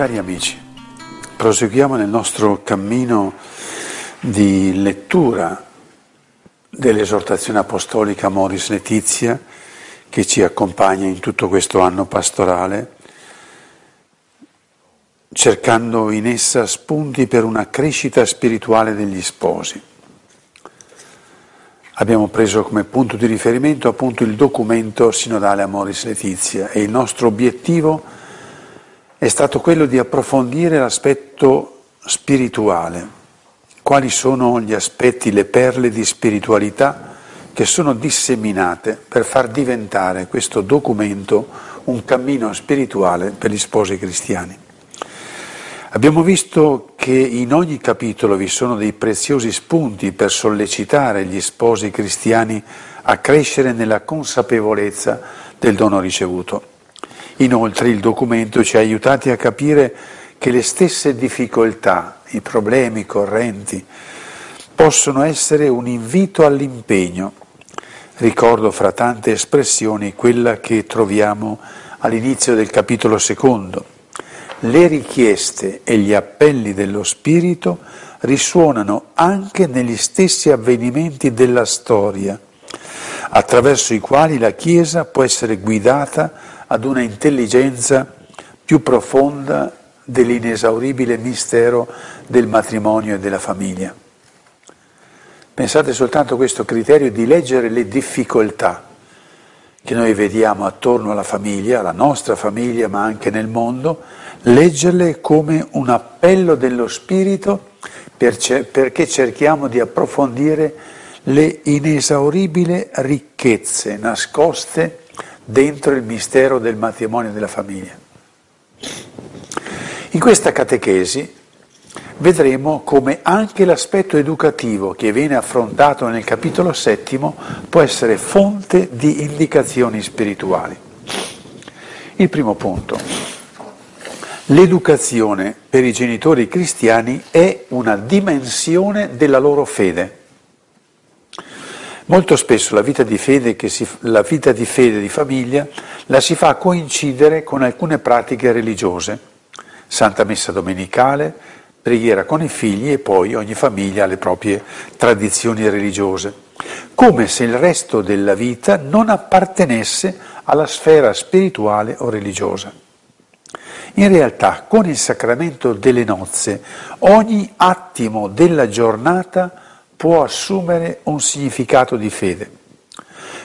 Cari amici, proseguiamo nel nostro cammino di lettura dell'esortazione apostolica Moris Letizia che ci accompagna in tutto questo anno pastorale, cercando in essa spunti per una crescita spirituale degli sposi. Abbiamo preso come punto di riferimento appunto il documento sinodale Amoris Letizia e il nostro obiettivo è stato quello di approfondire l'aspetto spirituale, quali sono gli aspetti, le perle di spiritualità che sono disseminate per far diventare questo documento un cammino spirituale per gli sposi cristiani. Abbiamo visto che in ogni capitolo vi sono dei preziosi spunti per sollecitare gli sposi cristiani a crescere nella consapevolezza del dono ricevuto. Inoltre il documento ci ha aiutati a capire che le stesse difficoltà, i problemi correnti, possono essere un invito all'impegno. Ricordo fra tante espressioni quella che troviamo all'inizio del capitolo secondo le richieste e gli appelli dello Spirito risuonano anche negli stessi avvenimenti della storia, attraverso i quali la Chiesa può essere guidata ad una intelligenza più profonda dell'inesauribile mistero del matrimonio e della famiglia. Pensate soltanto a questo criterio di leggere le difficoltà che noi vediamo attorno alla famiglia, alla nostra famiglia, ma anche nel mondo, leggerle come un appello dello Spirito perché cerchiamo di approfondire le inesauribili ricchezze nascoste dentro il mistero del matrimonio e della famiglia. In questa catechesi vedremo come anche l'aspetto educativo che viene affrontato nel capitolo settimo può essere fonte di indicazioni spirituali. Il primo punto. L'educazione per i genitori cristiani è una dimensione della loro fede. Molto spesso la vita di fede, si, la vita di, fede di famiglia la si fa coincidere con alcune pratiche religiose, Santa Messa Domenicale, preghiera con i figli e poi ogni famiglia ha le proprie tradizioni religiose, come se il resto della vita non appartenesse alla sfera spirituale o religiosa. In realtà, con il sacramento delle nozze, ogni attimo della giornata può assumere un significato di fede.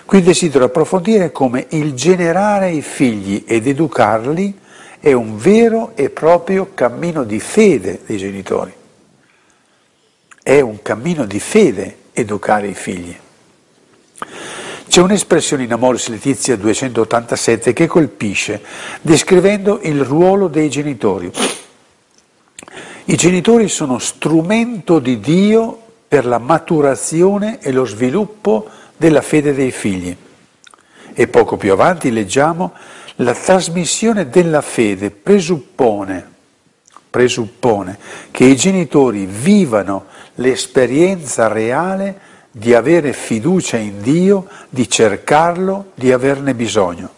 Qui desidero approfondire come il generare i figli ed educarli è un vero e proprio cammino di fede dei genitori. È un cammino di fede educare i figli. C'è un'espressione in Amoris Letizia 287 che colpisce, descrivendo il ruolo dei genitori. I genitori sono strumento di Dio per la maturazione e lo sviluppo della fede dei figli. E poco più avanti leggiamo la trasmissione della fede presuppone, presuppone che i genitori vivano l'esperienza reale di avere fiducia in Dio, di cercarlo, di averne bisogno.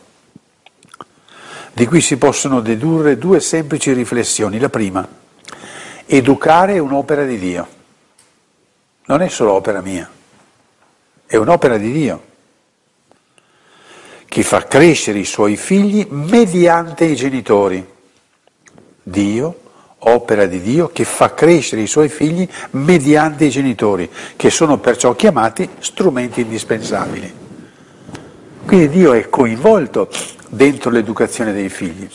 Di qui si possono dedurre due semplici riflessioni. La prima, educare è un'opera di Dio, non è solo opera mia, è un'opera di Dio, che fa crescere i suoi figli mediante i genitori. Dio opera di Dio che fa crescere i suoi figli mediante i genitori, che sono perciò chiamati strumenti indispensabili. Quindi Dio è coinvolto dentro l'educazione dei figli.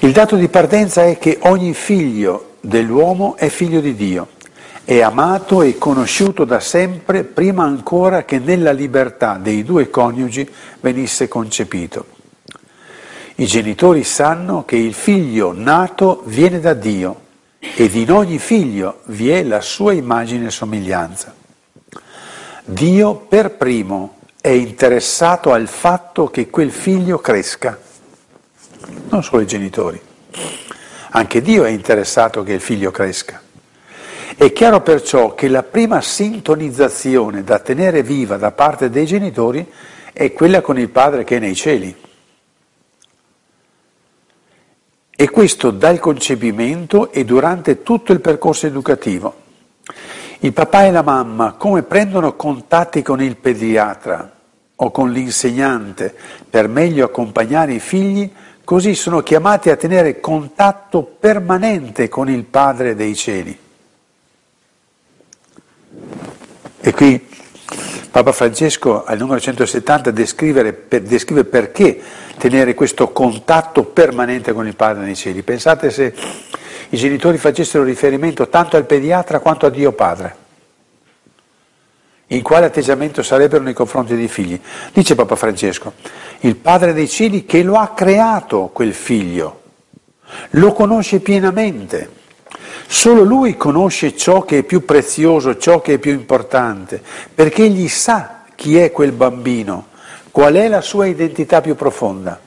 Il dato di partenza è che ogni figlio dell'uomo è figlio di Dio, è amato e conosciuto da sempre prima ancora che nella libertà dei due coniugi venisse concepito. I genitori sanno che il figlio nato viene da Dio ed in ogni figlio vi è la sua immagine e somiglianza. Dio per primo è interessato al fatto che quel figlio cresca, non solo i genitori. Anche Dio è interessato che il figlio cresca. È chiaro perciò che la prima sintonizzazione da tenere viva da parte dei genitori è quella con il Padre che è nei cieli. E questo dal concepimento e durante tutto il percorso educativo. Il papà e la mamma come prendono contatti con il pediatra o con l'insegnante per meglio accompagnare i figli, così sono chiamati a tenere contatto permanente con il Padre dei cieli. E qui Papa Francesco al numero 170 descrive, per, descrive perché tenere questo contatto permanente con il Padre nei cieli. Pensate se i genitori facessero riferimento tanto al pediatra quanto a Dio Padre. In quale atteggiamento sarebbero nei confronti dei figli? Dice Papa Francesco, il Padre dei cieli che lo ha creato quel figlio, lo conosce pienamente Solo lui conosce ciò che è più prezioso, ciò che è più importante, perché egli sa chi è quel bambino, qual è la sua identità più profonda.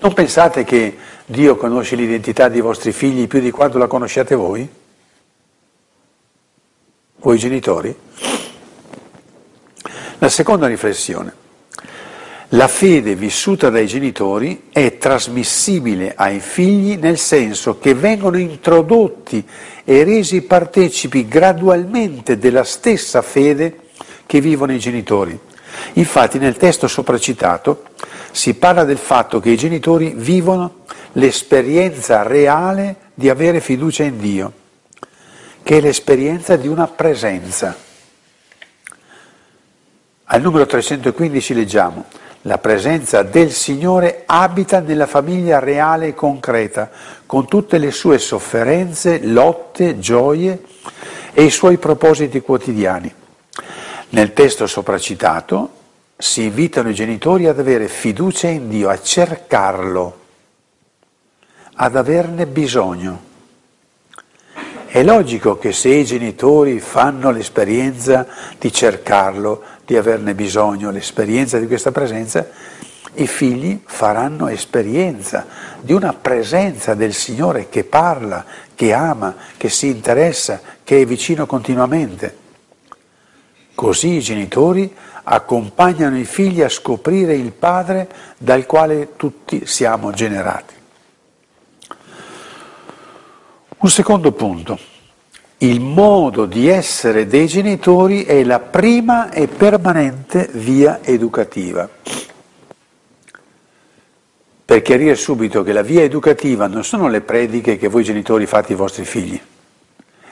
Non pensate che Dio conosce l'identità dei vostri figli più di quanto la conosciate voi? Voi genitori? La seconda riflessione. La fede vissuta dai genitori è trasmissibile ai figli nel senso che vengono introdotti e resi partecipi gradualmente della stessa fede che vivono i genitori. Infatti nel testo sopracitato si parla del fatto che i genitori vivono l'esperienza reale di avere fiducia in Dio, che è l'esperienza di una presenza. Al numero 315 leggiamo la presenza del Signore abita nella famiglia reale e concreta, con tutte le sue sofferenze, lotte, gioie e i suoi propositi quotidiani. Nel testo sopracitato si invitano i genitori ad avere fiducia in Dio, a cercarlo, ad averne bisogno. È logico che se i genitori fanno l'esperienza di cercarlo, di averne bisogno, l'esperienza di questa presenza, i figli faranno esperienza di una presenza del Signore che parla, che ama, che si interessa, che è vicino continuamente. Così i genitori accompagnano i figli a scoprire il Padre dal quale tutti siamo generati. Un secondo punto il modo di essere dei genitori è la prima e permanente via educativa. Per chiarire subito che la via educativa non sono le prediche che voi genitori fate ai vostri figli,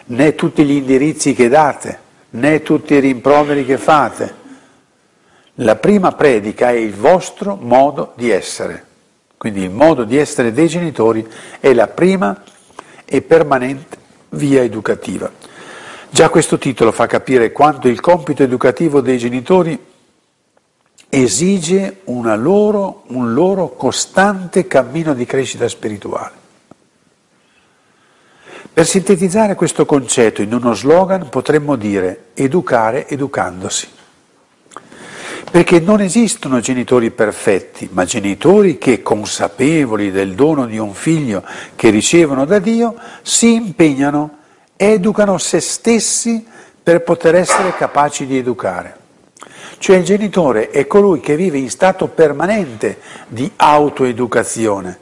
né tutti gli indirizzi che date, né tutti i rimproveri che fate. La prima predica è il vostro modo di essere. Quindi il modo di essere dei genitori è la prima e permanente via educativa. Già questo titolo fa capire quanto il compito educativo dei genitori esige loro, un loro costante cammino di crescita spirituale. Per sintetizzare questo concetto in uno slogan potremmo dire educare educandosi. Perché non esistono genitori perfetti, ma genitori che, consapevoli del dono di un figlio che ricevono da Dio, si impegnano, educano se stessi per poter essere capaci di educare. Cioè il genitore è colui che vive in stato permanente di autoeducazione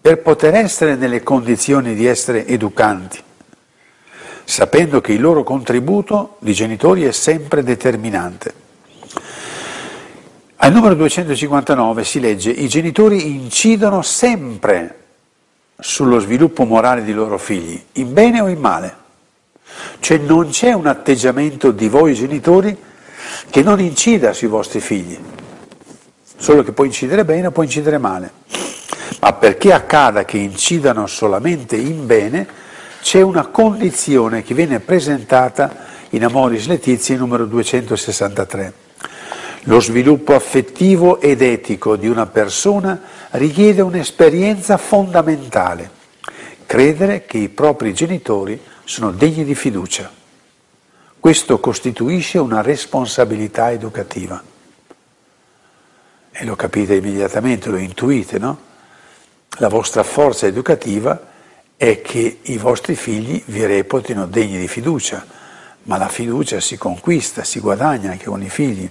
per poter essere nelle condizioni di essere educanti, sapendo che il loro contributo di genitori è sempre determinante. Al numero 259 si legge i genitori incidono sempre sullo sviluppo morale dei loro figli, in bene o in male. Cioè non c'è un atteggiamento di voi genitori che non incida sui vostri figli, solo che può incidere bene o può incidere male. Ma perché accada che incidano solamente in bene, c'è una condizione che viene presentata in Amoris Letizia numero 263. Lo sviluppo affettivo ed etico di una persona richiede un'esperienza fondamentale, credere che i propri genitori sono degni di fiducia. Questo costituisce una responsabilità educativa. E lo capite immediatamente, lo intuite, no? La vostra forza educativa è che i vostri figli vi reputino degni di fiducia, ma la fiducia si conquista, si guadagna anche con i figli.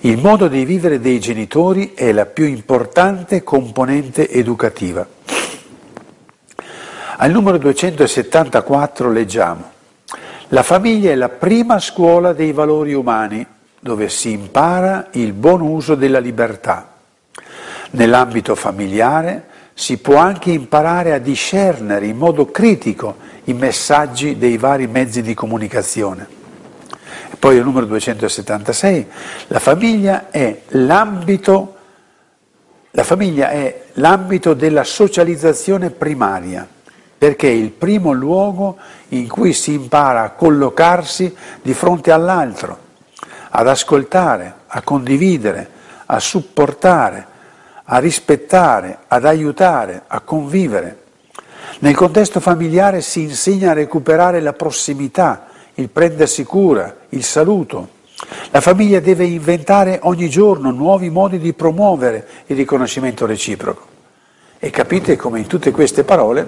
Il modo di vivere dei genitori è la più importante componente educativa. Al numero 274 leggiamo, la famiglia è la prima scuola dei valori umani dove si impara il buon uso della libertà. Nell'ambito familiare si può anche imparare a discernere in modo critico i messaggi dei vari mezzi di comunicazione. Poi il numero 276, la famiglia è l'ambito, la famiglia è l'ambito della socializzazione primaria perché è il primo luogo in cui si impara a collocarsi di fronte all'altro, ad ascoltare, a condividere, a supportare, a rispettare, ad aiutare, a convivere. Nel contesto familiare si insegna a recuperare la prossimità, il prendersi cura, il saluto. La famiglia deve inventare ogni giorno nuovi modi di promuovere il riconoscimento reciproco. E capite come in tutte queste parole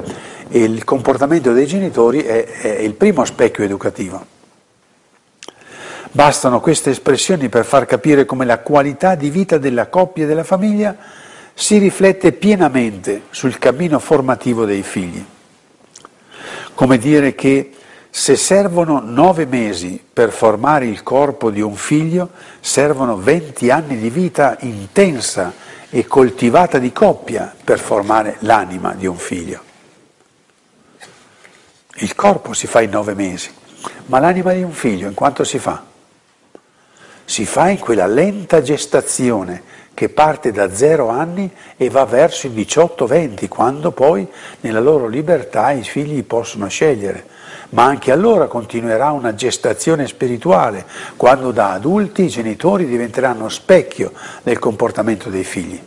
il comportamento dei genitori è, è il primo specchio educativo. Bastano queste espressioni per far capire come la qualità di vita della coppia e della famiglia si riflette pienamente sul cammino formativo dei figli. Come dire che se servono nove mesi per formare il corpo di un figlio, servono venti anni di vita intensa e coltivata di coppia per formare l'anima di un figlio. Il corpo si fa in nove mesi, ma l'anima di un figlio in quanto si fa? Si fa in quella lenta gestazione che parte da zero anni e va verso i 18-20, quando poi nella loro libertà i figli possono scegliere. Ma anche allora continuerà una gestazione spirituale, quando da adulti i genitori diventeranno specchio del comportamento dei figli.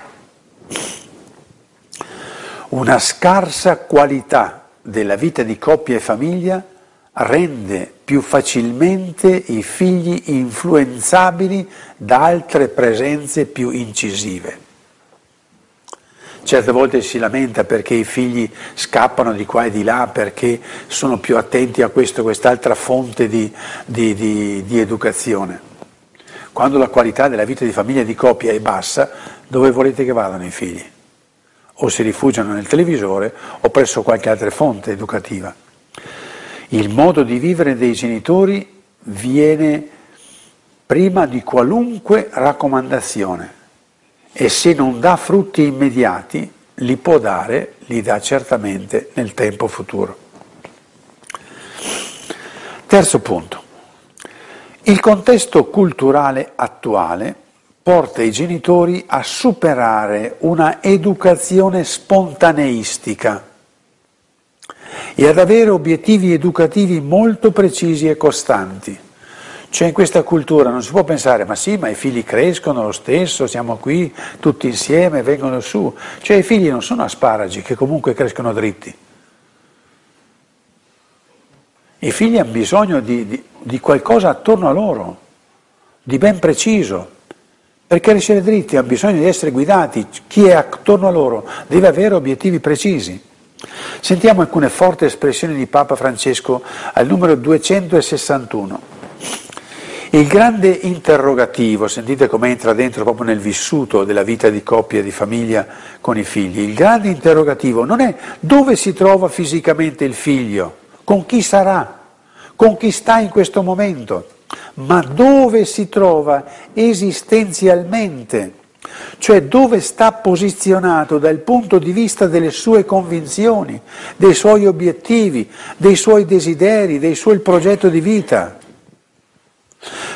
Una scarsa qualità della vita di coppia e famiglia rende più facilmente i figli influenzabili da altre presenze più incisive. Certe volte si lamenta perché i figli scappano di qua e di là, perché sono più attenti a questo quest'altra fonte di, di, di, di educazione. Quando la qualità della vita di famiglia e di coppia è bassa, dove volete che vadano i figli? O si rifugiano nel televisore o presso qualche altra fonte educativa. Il modo di vivere dei genitori viene prima di qualunque raccomandazione e se non dà frutti immediati li può dare, li dà certamente nel tempo futuro. Terzo punto. Il contesto culturale attuale porta i genitori a superare una educazione spontaneistica e ad avere obiettivi educativi molto precisi e costanti. Cioè in questa cultura non si può pensare, ma sì, ma i figli crescono lo stesso, siamo qui tutti insieme, vengono su. Cioè i figli non sono asparagi che comunque crescono dritti. I figli hanno bisogno di, di, di qualcosa attorno a loro, di ben preciso. Per crescere dritti hanno bisogno di essere guidati, chi è attorno a loro deve avere obiettivi precisi. Sentiamo alcune forti espressioni di Papa Francesco al numero 261. Il grande interrogativo, sentite come entra dentro proprio nel vissuto della vita di coppia di famiglia con i figli, il grande interrogativo non è dove si trova fisicamente il figlio, con chi sarà, con chi sta in questo momento, ma dove si trova esistenzialmente, cioè dove sta posizionato dal punto di vista delle sue convinzioni, dei suoi obiettivi, dei suoi desideri, dei suoi progetti di vita.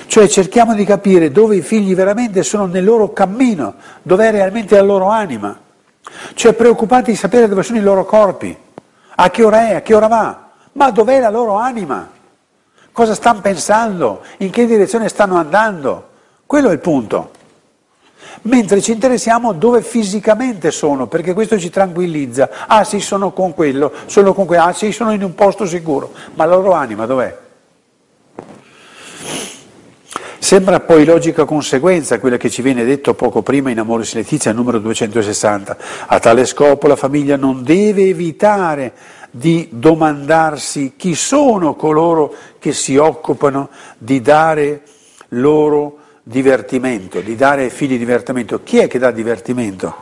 Cioè cerchiamo di capire dove i figli veramente sono nel loro cammino, dove è realmente la loro anima. Cioè preoccupati di sapere dove sono i loro corpi, a che ora è, a che ora va, ma dov'è la loro anima cosa stanno pensando, in che direzione stanno andando. Quello è il punto. Mentre ci interessiamo dove fisicamente sono, perché questo ci tranquillizza. Ah sì, sono con quello, sono con quello, ah sì, sono in un posto sicuro, ma la loro anima dov'è? Sembra poi logica conseguenza quella che ci viene detto poco prima in Amoris Letizia, numero 260. A tale scopo la famiglia non deve evitare di domandarsi chi sono coloro che si occupano di dare loro divertimento, di dare ai figli divertimento. Chi è che dà divertimento?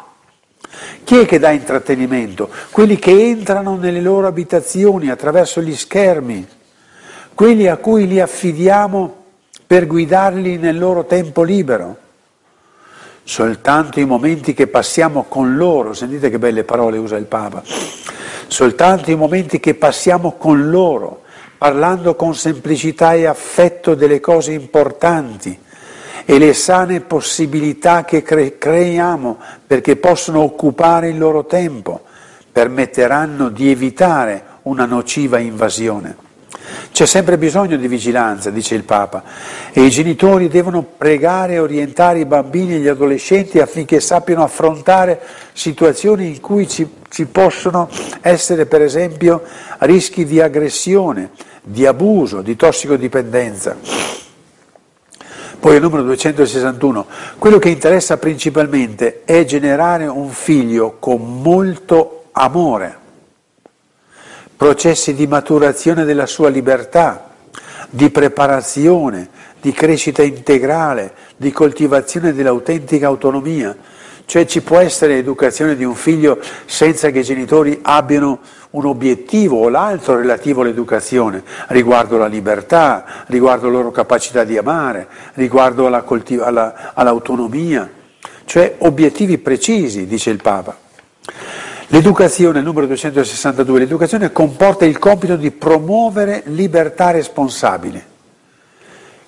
Chi è che dà intrattenimento? Quelli che entrano nelle loro abitazioni attraverso gli schermi, quelli a cui li affidiamo per guidarli nel loro tempo libero. Soltanto i momenti che passiamo con loro, sentite che belle parole usa il Papa, soltanto i momenti che passiamo con loro, parlando con semplicità e affetto delle cose importanti e le sane possibilità che cre- creiamo perché possono occupare il loro tempo, permetteranno di evitare una nociva invasione. C'è sempre bisogno di vigilanza, dice il Papa, e i genitori devono pregare e orientare i bambini e gli adolescenti affinché sappiano affrontare situazioni in cui ci, ci possono essere, per esempio, rischi di aggressione, di abuso, di tossicodipendenza. Poi il numero 261, quello che interessa principalmente è generare un figlio con molto amore processi di maturazione della sua libertà, di preparazione, di crescita integrale, di coltivazione dell'autentica autonomia. Cioè ci può essere l'educazione di un figlio senza che i genitori abbiano un obiettivo o l'altro relativo all'educazione, riguardo la libertà, riguardo la loro capacità di amare, riguardo alla coltiv- alla, all'autonomia, cioè obiettivi precisi, dice il Papa. L'educazione, numero 262, l'educazione comporta il compito di promuovere libertà responsabile,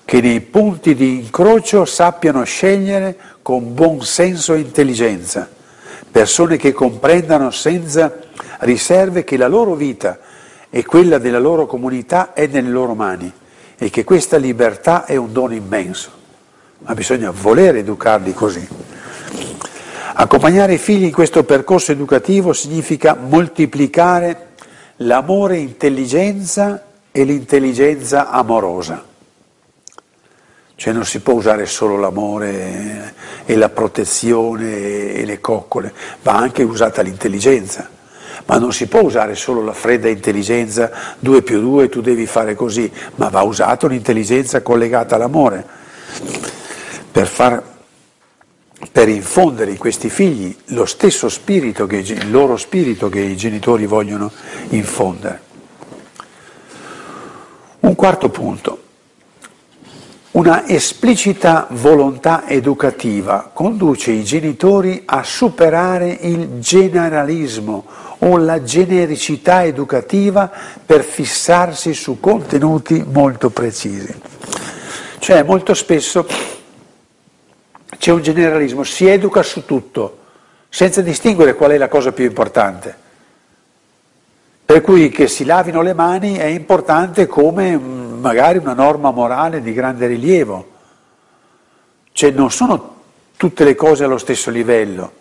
che nei punti di incrocio sappiano scegliere con buon senso e intelligenza, persone che comprendano senza riserve che la loro vita e quella della loro comunità è nelle loro mani e che questa libertà è un dono immenso, ma bisogna voler educarli così. Accompagnare i figli in questo percorso educativo significa moltiplicare l'amore intelligenza e l'intelligenza amorosa. Cioè non si può usare solo l'amore e la protezione e le coccole, va anche usata l'intelligenza. Ma non si può usare solo la fredda intelligenza, 2 più 2, tu devi fare così, ma va usata un'intelligenza collegata all'amore per far per infondere in questi figli lo stesso spirito, che, il loro spirito che i genitori vogliono infondere. Un quarto punto. Una esplicita volontà educativa conduce i genitori a superare il generalismo o la genericità educativa per fissarsi su contenuti molto precisi. Cioè molto spesso c'è un generalismo, si educa su tutto, senza distinguere qual è la cosa più importante. Per cui che si lavino le mani è importante come mm, magari una norma morale di grande rilievo. Cioè non sono tutte le cose allo stesso livello.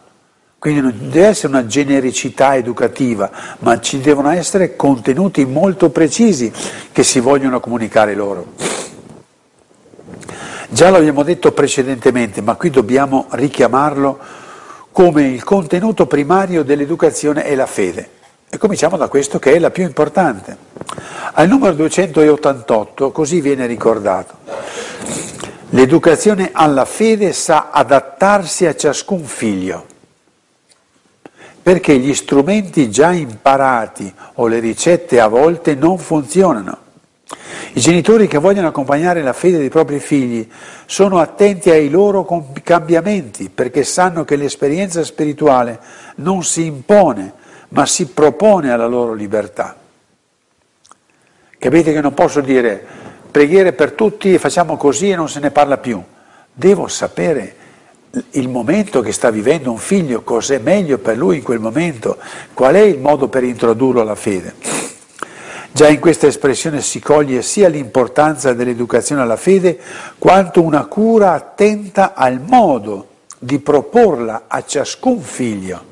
Quindi non deve essere una genericità educativa, ma ci devono essere contenuti molto precisi che si vogliono comunicare loro. Già l'abbiamo detto precedentemente, ma qui dobbiamo richiamarlo come il contenuto primario dell'educazione è la fede. E cominciamo da questo che è la più importante. Al numero 288 così viene ricordato. L'educazione alla fede sa adattarsi a ciascun figlio, perché gli strumenti già imparati o le ricette a volte non funzionano i genitori che vogliono accompagnare la fede dei propri figli sono attenti ai loro cambiamenti perché sanno che l'esperienza spirituale non si impone ma si propone alla loro libertà. Capite che non posso dire preghiere per tutti e facciamo così e non se ne parla più. Devo sapere il momento che sta vivendo un figlio, cos'è meglio per lui in quel momento, qual è il modo per introdurlo alla fede. Già in questa espressione si coglie sia l'importanza dell'educazione alla fede, quanto una cura attenta al modo di proporla a ciascun figlio.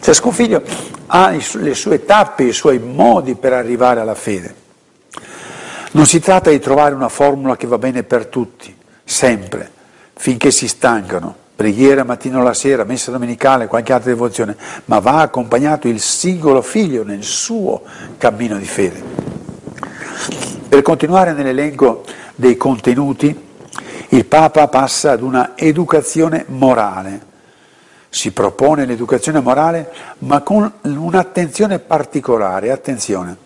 Ciascun figlio ha le sue tappe, i suoi modi per arrivare alla fede. Non si tratta di trovare una formula che va bene per tutti, sempre, finché si stancano preghiera mattino alla sera, messa domenicale, qualche altra devozione, ma va accompagnato il singolo figlio nel suo cammino di fede. Per continuare nell'elenco dei contenuti, il Papa passa ad una educazione morale, Si propone l'educazione morale, ma con un'attenzione particolare. Attenzione,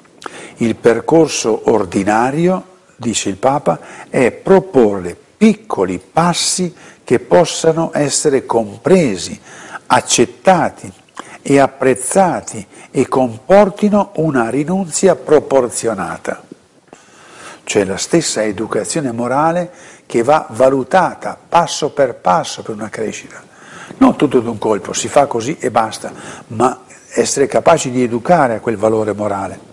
il percorso ordinario, dice il Papa, è proporre piccoli passi che possano essere compresi, accettati e apprezzati e comportino una rinunzia proporzionata. Cioè la stessa educazione morale che va valutata passo per passo per una crescita. Non tutto d'un colpo, si fa così e basta, ma essere capaci di educare a quel valore morale.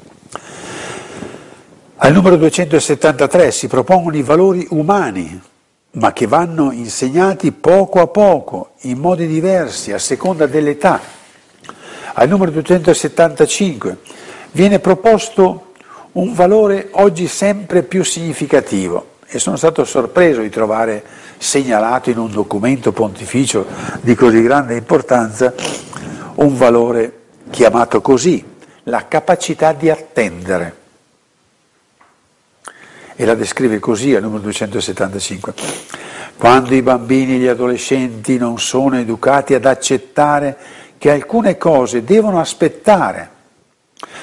Al numero 273 si propongono i valori umani, ma che vanno insegnati poco a poco, in modi diversi, a seconda dell'età. Al numero 275 viene proposto un valore oggi sempre più significativo e sono stato sorpreso di trovare segnalato in un documento pontificio di così grande importanza un valore chiamato così, la capacità di attendere. E la descrive così al numero 275. Quando i bambini e gli adolescenti non sono educati ad accettare che alcune cose devono aspettare,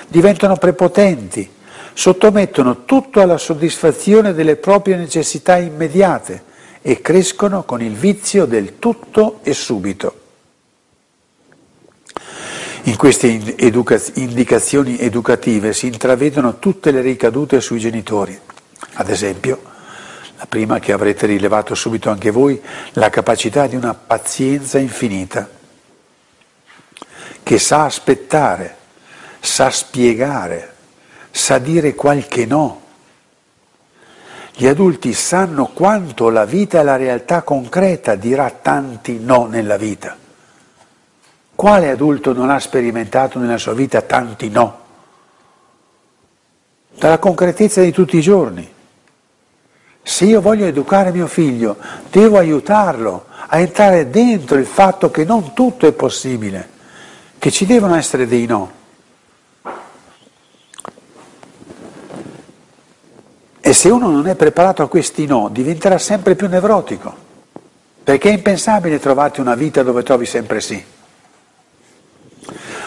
diventano prepotenti, sottomettono tutto alla soddisfazione delle proprie necessità immediate e crescono con il vizio del tutto e subito. In queste indicazioni educative si intravedono tutte le ricadute sui genitori. Ad esempio, la prima che avrete rilevato subito anche voi, la capacità di una pazienza infinita, che sa aspettare, sa spiegare, sa dire qualche no. Gli adulti sanno quanto la vita e la realtà concreta dirà tanti no nella vita. Quale adulto non ha sperimentato nella sua vita tanti no? Dalla concretezza di tutti i giorni. Se io voglio educare mio figlio, devo aiutarlo a entrare dentro il fatto che non tutto è possibile, che ci devono essere dei no. E se uno non è preparato a questi no, diventerà sempre più nevrotico, perché è impensabile trovarti una vita dove trovi sempre sì.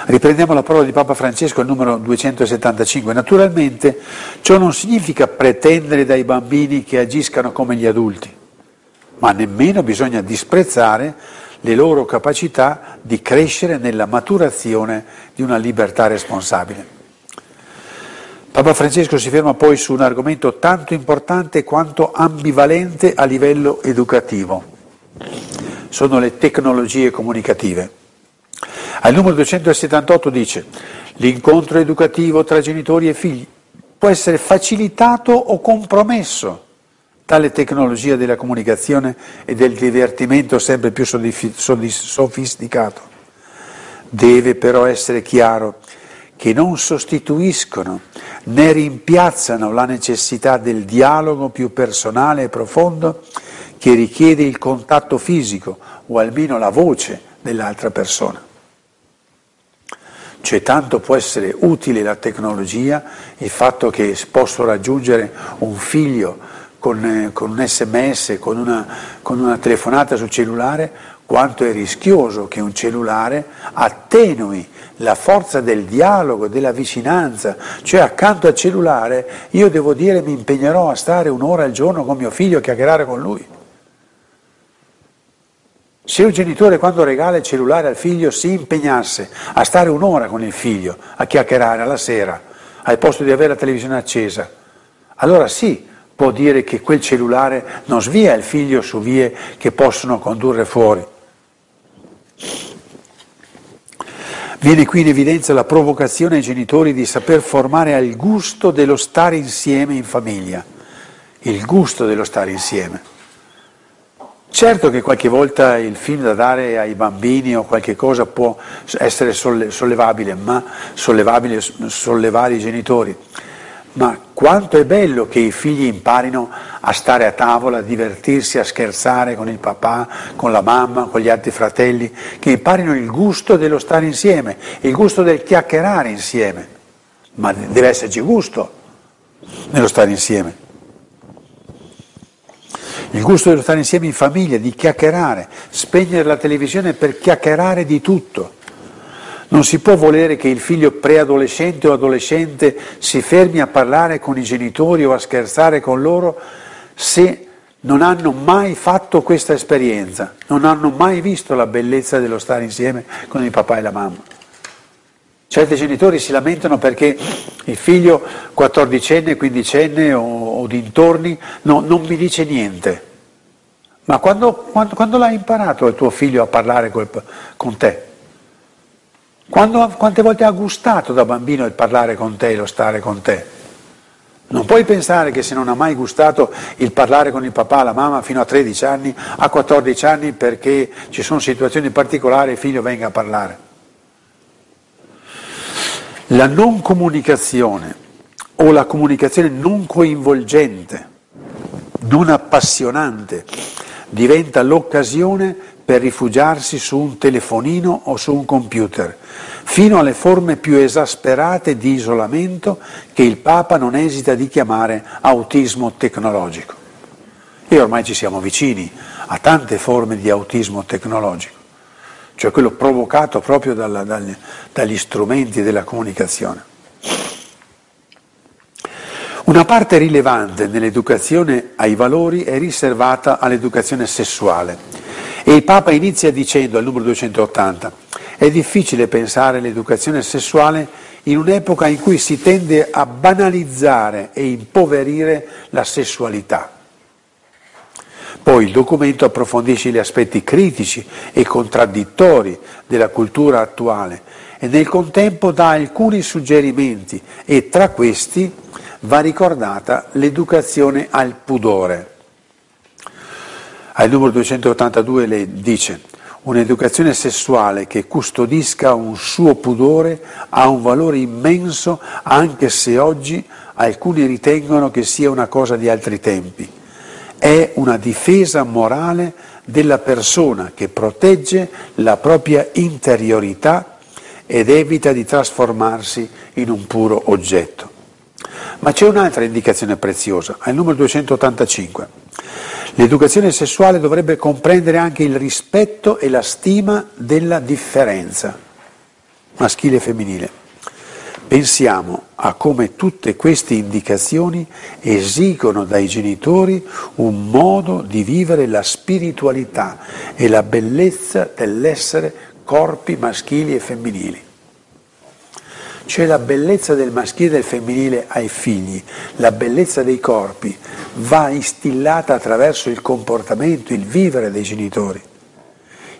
Riprendiamo la parola di Papa Francesco al numero 275. Naturalmente ciò non significa pretendere dai bambini che agiscano come gli adulti, ma nemmeno bisogna disprezzare le loro capacità di crescere nella maturazione di una libertà responsabile. Papa Francesco si ferma poi su un argomento tanto importante quanto ambivalente a livello educativo. Sono le tecnologie comunicative. Al numero 278 dice l'incontro educativo tra genitori e figli può essere facilitato o compromesso. Tale tecnologia della comunicazione e del divertimento sempre più sofisticato. Deve però essere chiaro che non sostituiscono né rimpiazzano la necessità del dialogo più personale e profondo che richiede il contatto fisico o almeno la voce dell'altra persona. Cioè tanto può essere utile la tecnologia, il fatto che posso raggiungere un figlio con, eh, con un sms, con una, con una telefonata sul cellulare, quanto è rischioso che un cellulare attenui la forza del dialogo, della vicinanza, cioè accanto al cellulare io devo dire mi impegnerò a stare un'ora al giorno con mio figlio a chiacchierare con lui. Se un genitore quando regala il cellulare al figlio si impegnasse a stare un'ora con il figlio, a chiacchierare alla sera, al posto di avere la televisione accesa, allora sì, può dire che quel cellulare non svia il figlio su vie che possono condurre fuori. Viene qui in evidenza la provocazione ai genitori di saper formare al gusto dello stare insieme in famiglia, il gusto dello stare insieme. Certo che qualche volta il film da dare ai bambini o qualche cosa può essere sollevabile, ma sollevabile, sollevare i genitori, ma quanto è bello che i figli imparino a stare a tavola, a divertirsi, a scherzare con il papà, con la mamma, con gli altri fratelli, che imparino il gusto dello stare insieme, il gusto del chiacchierare insieme. Ma deve esserci gusto nello stare insieme. Il gusto dello stare insieme in famiglia, di chiacchierare, spegnere la televisione per chiacchierare di tutto. Non si può volere che il figlio preadolescente o adolescente si fermi a parlare con i genitori o a scherzare con loro se non hanno mai fatto questa esperienza, non hanno mai visto la bellezza dello stare insieme con il papà e la mamma. Certi genitori si lamentano perché il figlio quattordicenne, quindicenne o, o dintorni no, non mi dice niente. Ma quando, quando, quando, l'hai imparato il tuo figlio a parlare col, con te? Quando, quante volte ha gustato da bambino il parlare con te, lo stare con te? Non puoi pensare che se non ha mai gustato il parlare con il papà, la mamma fino a 13 anni, a 14 anni perché ci sono situazioni particolari il figlio venga a parlare. La non comunicazione o la comunicazione non coinvolgente, non appassionante, diventa l'occasione per rifugiarsi su un telefonino o su un computer, fino alle forme più esasperate di isolamento che il Papa non esita di chiamare autismo tecnologico. E ormai ci siamo vicini a tante forme di autismo tecnologico cioè quello provocato proprio dalla, dagli, dagli strumenti della comunicazione. Una parte rilevante nell'educazione ai valori è riservata all'educazione sessuale e il Papa inizia dicendo al numero 280 è difficile pensare l'educazione sessuale in un'epoca in cui si tende a banalizzare e impoverire la sessualità. Poi il documento approfondisce gli aspetti critici e contraddittori della cultura attuale e nel contempo dà alcuni suggerimenti e tra questi va ricordata l'educazione al pudore. Al numero 282 lei dice un'educazione sessuale che custodisca un suo pudore ha un valore immenso anche se oggi alcuni ritengono che sia una cosa di altri tempi è una difesa morale della persona che protegge la propria interiorità ed evita di trasformarsi in un puro oggetto. Ma c'è un'altra indicazione preziosa, al numero 285. L'educazione sessuale dovrebbe comprendere anche il rispetto e la stima della differenza maschile e femminile. Pensiamo a come tutte queste indicazioni esigono dai genitori un modo di vivere la spiritualità e la bellezza dell'essere corpi maschili e femminili. Cioè la bellezza del maschile e del femminile ai figli, la bellezza dei corpi va instillata attraverso il comportamento, il vivere dei genitori,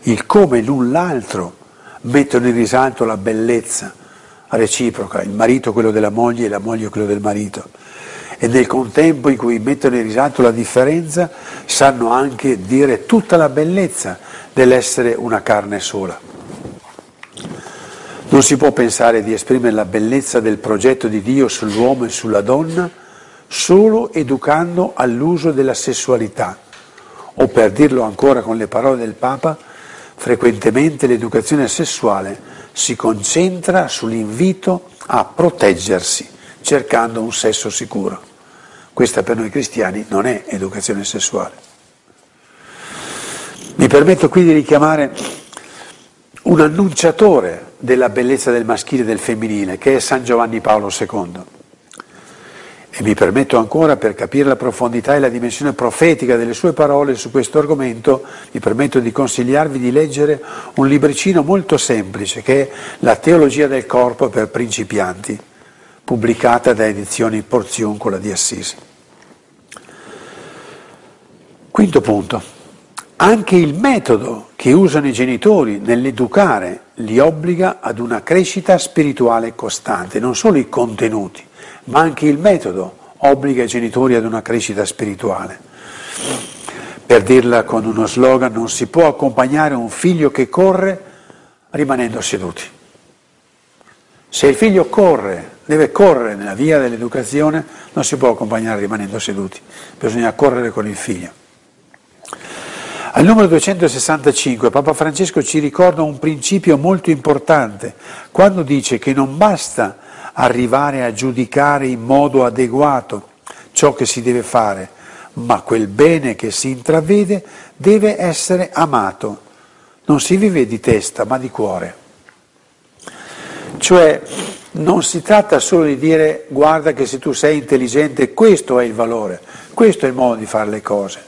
il come l'un l'altro mettono in risalto la bellezza reciproca, il marito quello della moglie e la moglie quello del marito. E nel contempo in cui mettono in risalto la differenza, sanno anche dire tutta la bellezza dell'essere una carne sola. Non si può pensare di esprimere la bellezza del progetto di Dio sull'uomo e sulla donna solo educando all'uso della sessualità, o per dirlo ancora con le parole del Papa, frequentemente l'educazione sessuale si concentra sull'invito a proteggersi cercando un sesso sicuro. Questa per noi cristiani non è educazione sessuale. Mi permetto qui di richiamare un annunciatore della bellezza del maschile e del femminile, che è San Giovanni Paolo II. E mi permetto ancora, per capire la profondità e la dimensione profetica delle sue parole su questo argomento, mi permetto di consigliarvi di leggere un libricino molto semplice che è La teologia del corpo per principianti, pubblicata da edizioni Porziuncola di Assisi. Quinto punto. Anche il metodo che usano i genitori nell'educare li obbliga ad una crescita spirituale costante, non solo i contenuti ma anche il metodo obbliga i genitori ad una crescita spirituale. Per dirla con uno slogan, non si può accompagnare un figlio che corre rimanendo seduti. Se il figlio corre, deve correre nella via dell'educazione, non si può accompagnare rimanendo seduti, bisogna correre con il figlio. Al numero 265 Papa Francesco ci ricorda un principio molto importante quando dice che non basta arrivare a giudicare in modo adeguato ciò che si deve fare, ma quel bene che si intravede deve essere amato. Non si vive di testa, ma di cuore. Cioè, non si tratta solo di dire guarda che se tu sei intelligente questo è il valore, questo è il modo di fare le cose.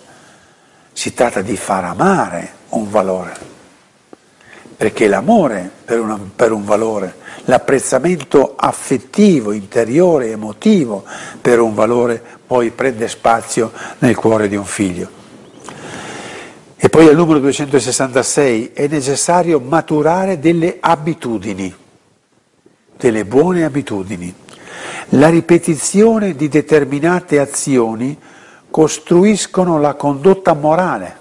Si tratta di far amare un valore, perché l'amore per, una, per un valore, l'apprezzamento affettivo, interiore, emotivo per un valore poi prende spazio nel cuore di un figlio. E poi al numero 266 è necessario maturare delle abitudini delle buone abitudini. La ripetizione di determinate azioni costruiscono la condotta morale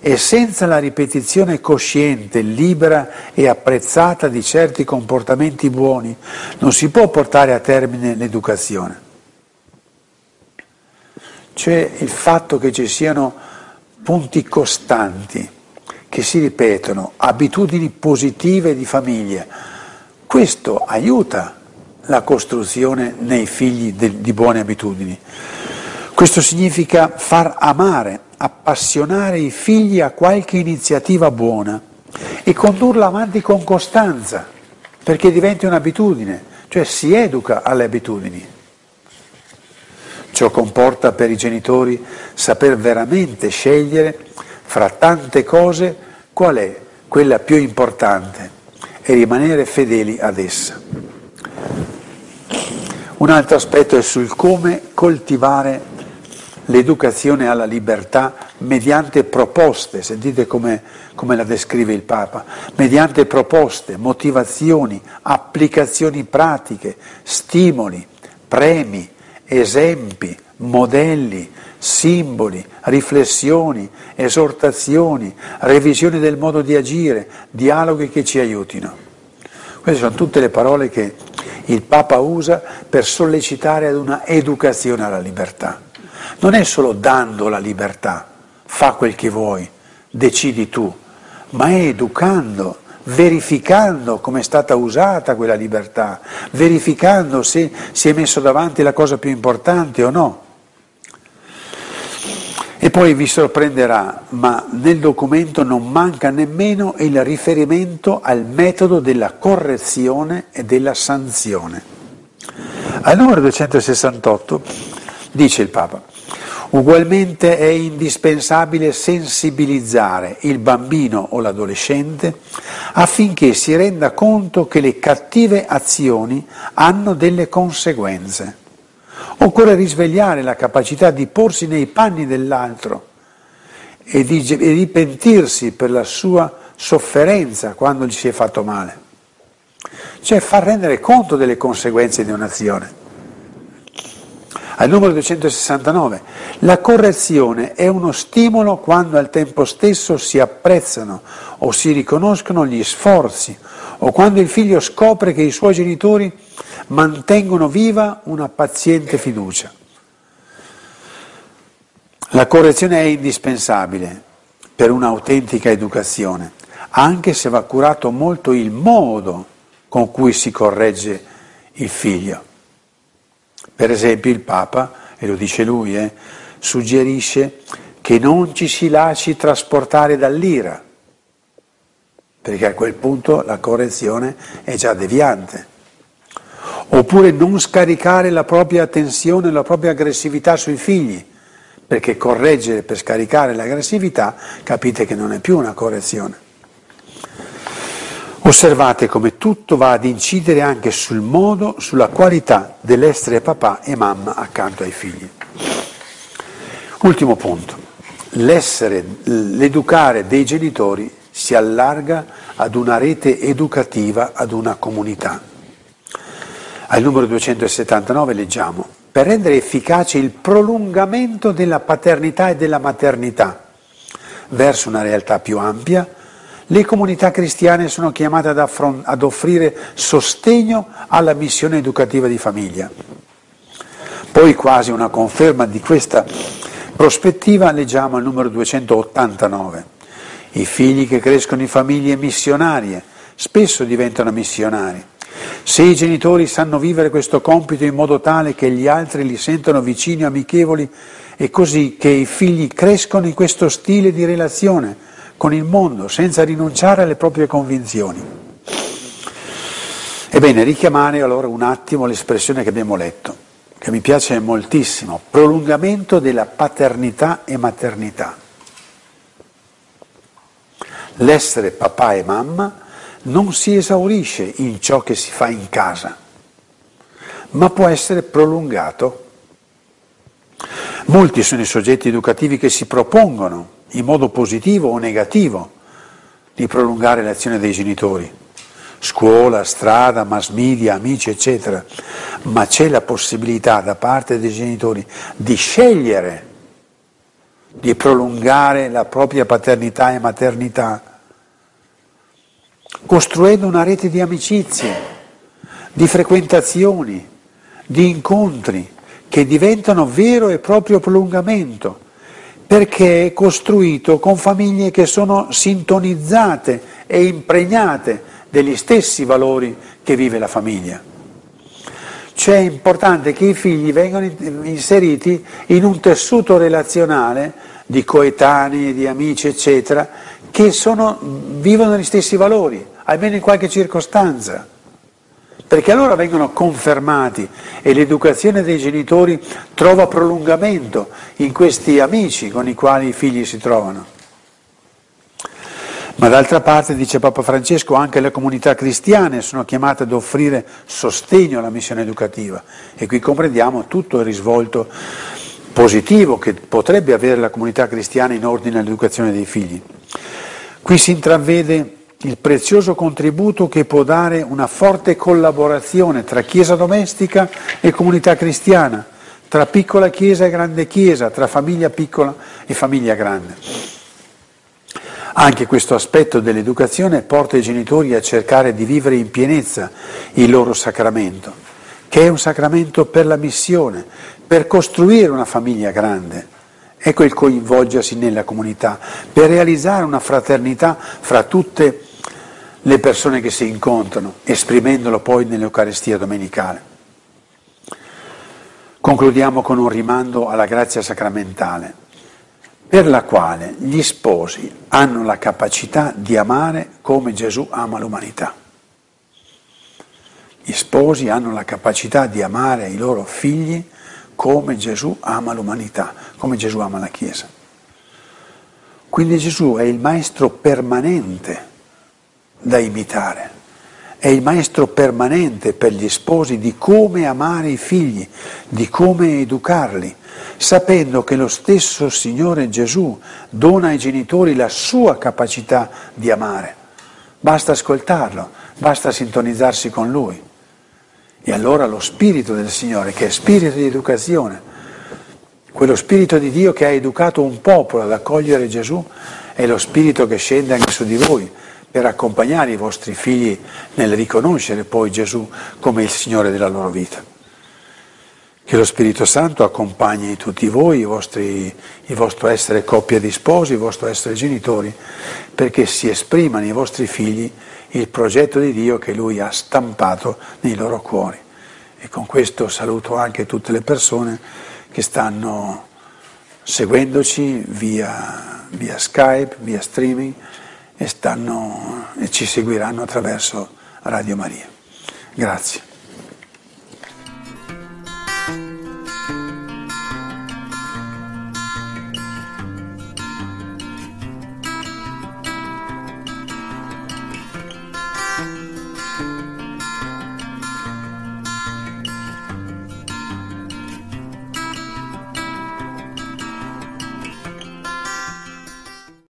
e senza la ripetizione cosciente, libera e apprezzata di certi comportamenti buoni non si può portare a termine l'educazione. Cioè il fatto che ci siano punti costanti, che si ripetono, abitudini positive di famiglia, questo aiuta la costruzione nei figli di buone abitudini. Questo significa far amare, appassionare i figli a qualche iniziativa buona e condurla avanti con costanza, perché diventi un'abitudine, cioè si educa alle abitudini. Ciò comporta per i genitori saper veramente scegliere fra tante cose qual è quella più importante e rimanere fedeli ad essa. Un altro aspetto è sul come coltivare l'educazione alla libertà mediante proposte, sentite come, come, la descrive il Papa, mediante proposte, motivazioni, applicazioni pratiche, stimoli, premi, esempi, modelli, simboli, riflessioni, esortazioni, revisioni del modo di agire, dialoghi che ci aiutino. Queste sono tutte le parole che il Papa usa per sollecitare ad una educazione alla libertà. Non è solo dando la libertà, fa quel che vuoi, decidi tu, ma è educando, verificando come è stata usata quella libertà, verificando se si è messo davanti la cosa più importante o no. E poi vi sorprenderà, ma nel documento non manca nemmeno il riferimento al metodo della correzione e della sanzione. Al numero 268 dice il Papa, ugualmente è indispensabile sensibilizzare il bambino o l'adolescente affinché si renda conto che le cattive azioni hanno delle conseguenze Occorre risvegliare la capacità di porsi nei panni dell'altro e di, e pentirsi per la sua sofferenza quando gli si è fatto male. Cioè far rendere conto delle conseguenze di un'azione. Al numero 269, la correzione è uno stimolo quando al tempo stesso si apprezzano o si riconoscono gli sforzi o quando il figlio scopre che i suoi genitori mantengono viva una paziente fiducia. La correzione è indispensabile per un'autentica educazione, anche se va curato molto il modo con cui si corregge il figlio. Per esempio il Papa, e lo dice lui, eh, suggerisce che non ci si lasci trasportare dall'ira, perché a quel punto la correzione è già deviante. Oppure non scaricare la propria attenzione, la propria aggressività sui figli, perché correggere per scaricare l'aggressività capite che non è più una correzione. Osservate come tutto va ad incidere anche sul modo, sulla qualità dell'essere papà e mamma accanto ai figli. Ultimo punto, l'essere, l'educare dei genitori si allarga ad una rete educativa, ad una comunità. Al numero 279 leggiamo, per rendere efficace il prolungamento della paternità e della maternità verso una realtà più ampia, le comunità cristiane sono chiamate ad, affront- ad offrire sostegno alla missione educativa di famiglia. Poi quasi una conferma di questa prospettiva leggiamo al numero 289. I figli che crescono in famiglie missionarie spesso diventano missionari Se i genitori sanno vivere questo compito in modo tale che gli altri li sentono vicini, amichevoli, è così che i figli crescono in questo stile di relazione con il mondo, senza rinunciare alle proprie convinzioni. Ebbene, richiamare allora un attimo l'espressione che abbiamo letto, che mi piace moltissimo, prolungamento della paternità e maternità. L'essere papà e mamma non si esaurisce in ciò che si fa in casa, ma può essere prolungato. Molti sono i soggetti educativi che si propongono, in modo positivo o negativo, di prolungare l'azione dei genitori. Scuola, strada, mass media, amici, eccetera. Ma c'è la possibilità da parte dei genitori di scegliere di prolungare la propria paternità e maternità costruendo una rete di amicizie, di frequentazioni, di incontri che diventano vero e proprio prolungamento, perché è costruito con famiglie che sono sintonizzate e impregnate degli stessi valori che vive la famiglia. Cioè è importante che i figli vengano inseriti in un tessuto relazionale di coetanei, di amici, eccetera, che sono, vivono gli stessi valori, almeno in qualche circostanza, perché allora vengono confermati e l'educazione dei genitori trova prolungamento in questi amici con i quali i figli si trovano. Ma d'altra parte, dice Papa Francesco, anche le comunità cristiane sono chiamate ad offrire sostegno alla missione educativa e qui comprendiamo tutto il risvolto positivo che potrebbe avere la comunità cristiana in ordine all'educazione dei figli. Qui si intravede il prezioso contributo che può dare una forte collaborazione tra Chiesa domestica e comunità cristiana, tra piccola Chiesa e grande Chiesa, tra famiglia piccola e famiglia grande. Anche questo aspetto dell'educazione porta i genitori a cercare di vivere in pienezza il loro sacramento, che è un sacramento per la missione, per costruire una famiglia grande Ecco il coinvolgersi nella comunità, per realizzare una fraternità fra tutte le persone che si incontrano, esprimendolo poi nell'Eucaristia domenicale. Concludiamo con un rimando alla grazia sacramentale, per la quale gli sposi hanno la capacità di amare come Gesù ama l'umanità. Gli sposi hanno la capacità di amare i loro figli come Gesù ama l'umanità, come Gesù ama la Chiesa. Quindi Gesù è il maestro permanente da imitare, è il maestro permanente per gli sposi di come amare i figli, di come educarli, sapendo che lo stesso Signore Gesù dona ai genitori la sua capacità di amare. Basta ascoltarlo, basta sintonizzarsi con Lui. E allora lo spirito del Signore, che è spirito di educazione, quello spirito di Dio che ha educato un popolo ad accogliere Gesù, è lo spirito che scende anche su di voi per accompagnare i vostri figli nel riconoscere poi Gesù come il Signore della loro vita. Che lo Spirito Santo accompagni tutti voi, vostri, il vostro essere coppia di sposi, il vostro essere genitori, perché si esprimano i vostri figli il progetto di Dio che Lui ha stampato nei loro cuori. E con questo saluto anche tutte le persone che stanno seguendoci via, via Skype, via streaming e, stanno, e ci seguiranno attraverso Radio Maria. Grazie.